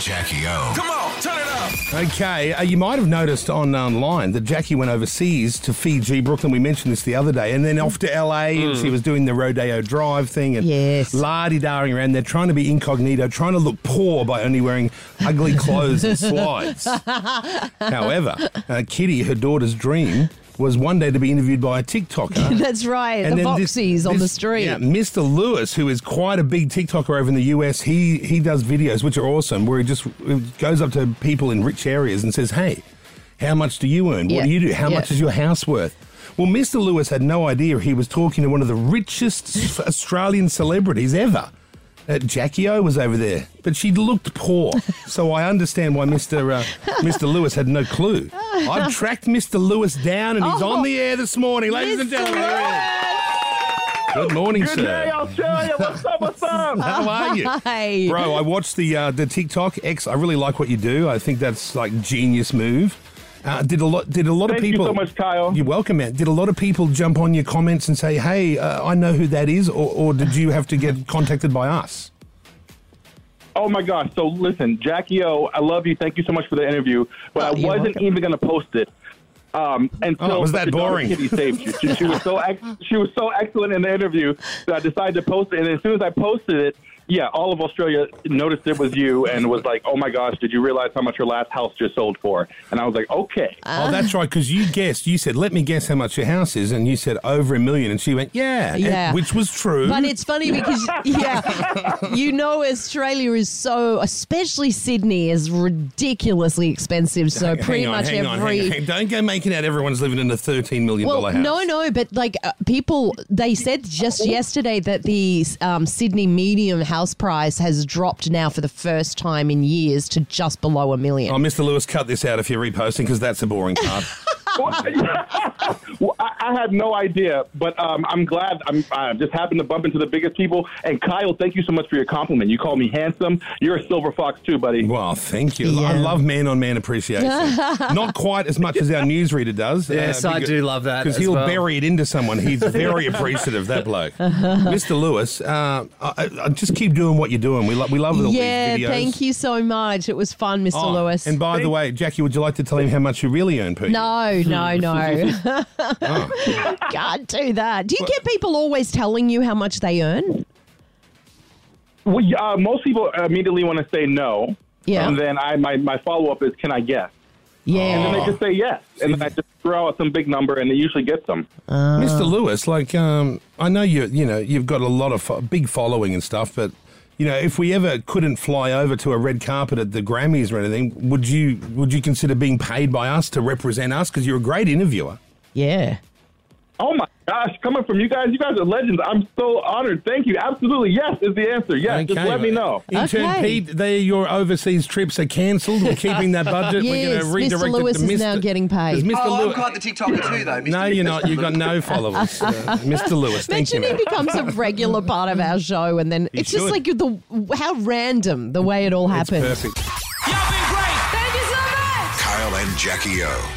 Jackie O. Come on, turn it up. Okay, uh, you might have noticed on online that Jackie went overseas to Fiji, Brooklyn. We mentioned this the other day, and then off to LA, and she was doing the Rodeo Drive thing and Yes. lardy darring around there, trying to be incognito, trying to look poor by only wearing ugly clothes and slides. However, uh, Kitty, her daughter's dream, was one day to be interviewed by a TikToker. That's right. the then this- on the street. Yeah, Mr. Lewis, who is quite a big TikToker over in the US, he he does videos which are awesome, where he just goes up to people in rich areas and says, "Hey, how much do you earn? What do you do? How yeah. much is your house worth?" Well, Mr. Lewis had no idea he was talking to one of the richest Australian celebrities ever. Uh, Jackie O was over there, but she looked poor, so I understand why Mr. Uh, Mr. Lewis had no clue. I've tracked Mr. Lewis down, and he's Oh, on the air this morning, ladies and gentlemen. here he is. Good morning, Good sir. day, Australia. What's up? What's up? How are you? Hey. Bro, I watched the uh, the TikTok X. I really like what you do. I think that's like genius move. Uh, did a lot? Did a lot Thank of you people? so much, Kyle. You're welcome, man. Did a lot of people jump on your comments and say, "Hey, uh, I know who that is," or, or did you have to get contacted by us? Oh my gosh! So listen, Jackie O, I love you. Thank you so much for the interview, but Oh, I wasn't welcome. even going to post it. Um, until Oh, was that boring? Kitty saved you. She, she was so ex- she was so excellent in the interview that I decided to post it. And as soon as I posted it, yeah, all of Australia noticed it was you and was like, "Oh my gosh, did you realize how much your last house just sold for?" And I was like, "Okay." oh, that's right. Because you guessed. You said, "Let me guess how much your house is," and you said over a million, and she went, "Yeah, and- which was true." But it's funny because, yeah, you know, Australia is so, especially Sydney, is ridiculously expensive. So Hang pretty on, much hang on, every. hang on, hang on. Don't go making out everyone's living in a thirteen million Well, dollar house. no, no, but like uh, people, they said just yesterday that the um, Sydney medium house price has dropped now for the first time in years to just below a million. Oh, Mr. Lewis, cut this out if you're reposting because that's a boring part. well, I, I had no idea, but um, I'm glad. I'm I just happened to bump into the biggest people. And Kyle, thank you so much for your compliment. You call me handsome. You're a silver fox too, buddy. Well, thank you. I love man on man appreciation. Not quite as much as our newsreader does. Yes, I do love that Because he'll well. bury it into someone. He's very appreciative, that bloke. Mr. Lewis, uh, I, I just keep doing what you're doing. We, lo- we love all yeah, these videos. thank you so much. It was fun, Mr. Oh, Lewis. And by the way, Jackie, would you like to tell him how much you really earn per year? no, no, no. Can't do that. Do you get people always telling you how much they earn? Well, uh, most people immediately want to say no. Yeah. And then I my, my follow up is, can I guess? And Yeah. then they just say yes. And then I just throw out some big number and it usually gets them. Mr. Lewis, like um, I know you, you know, you've got a lot of fo- big following and stuff, but you know, if we ever couldn't fly over to a red carpet at the Grammys or anything, would you would you consider being paid by us to represent us? Because you're a great interviewer. Yeah. Oh my gosh, coming from you guys, you guys are legends. I'm so honored. Thank you. Absolutely, yes is the answer. Yes, just let me know. Intern Okay. Pete, they, your overseas trips are cancelled. We're keeping that budget. We're Yes, going to redirect Mr. Lewis it to is now getting paid. Mr. Oh, I'm Lewis- quite the TikToker too, though. Mr. No, you're not. You've got no followers. Uh, Mr. Lewis, thank Imagine you. he becomes a regular part of our show, and then He it's just like the how random the way it all It's happened. perfect. Y'all been great. Kyle and Jackie O.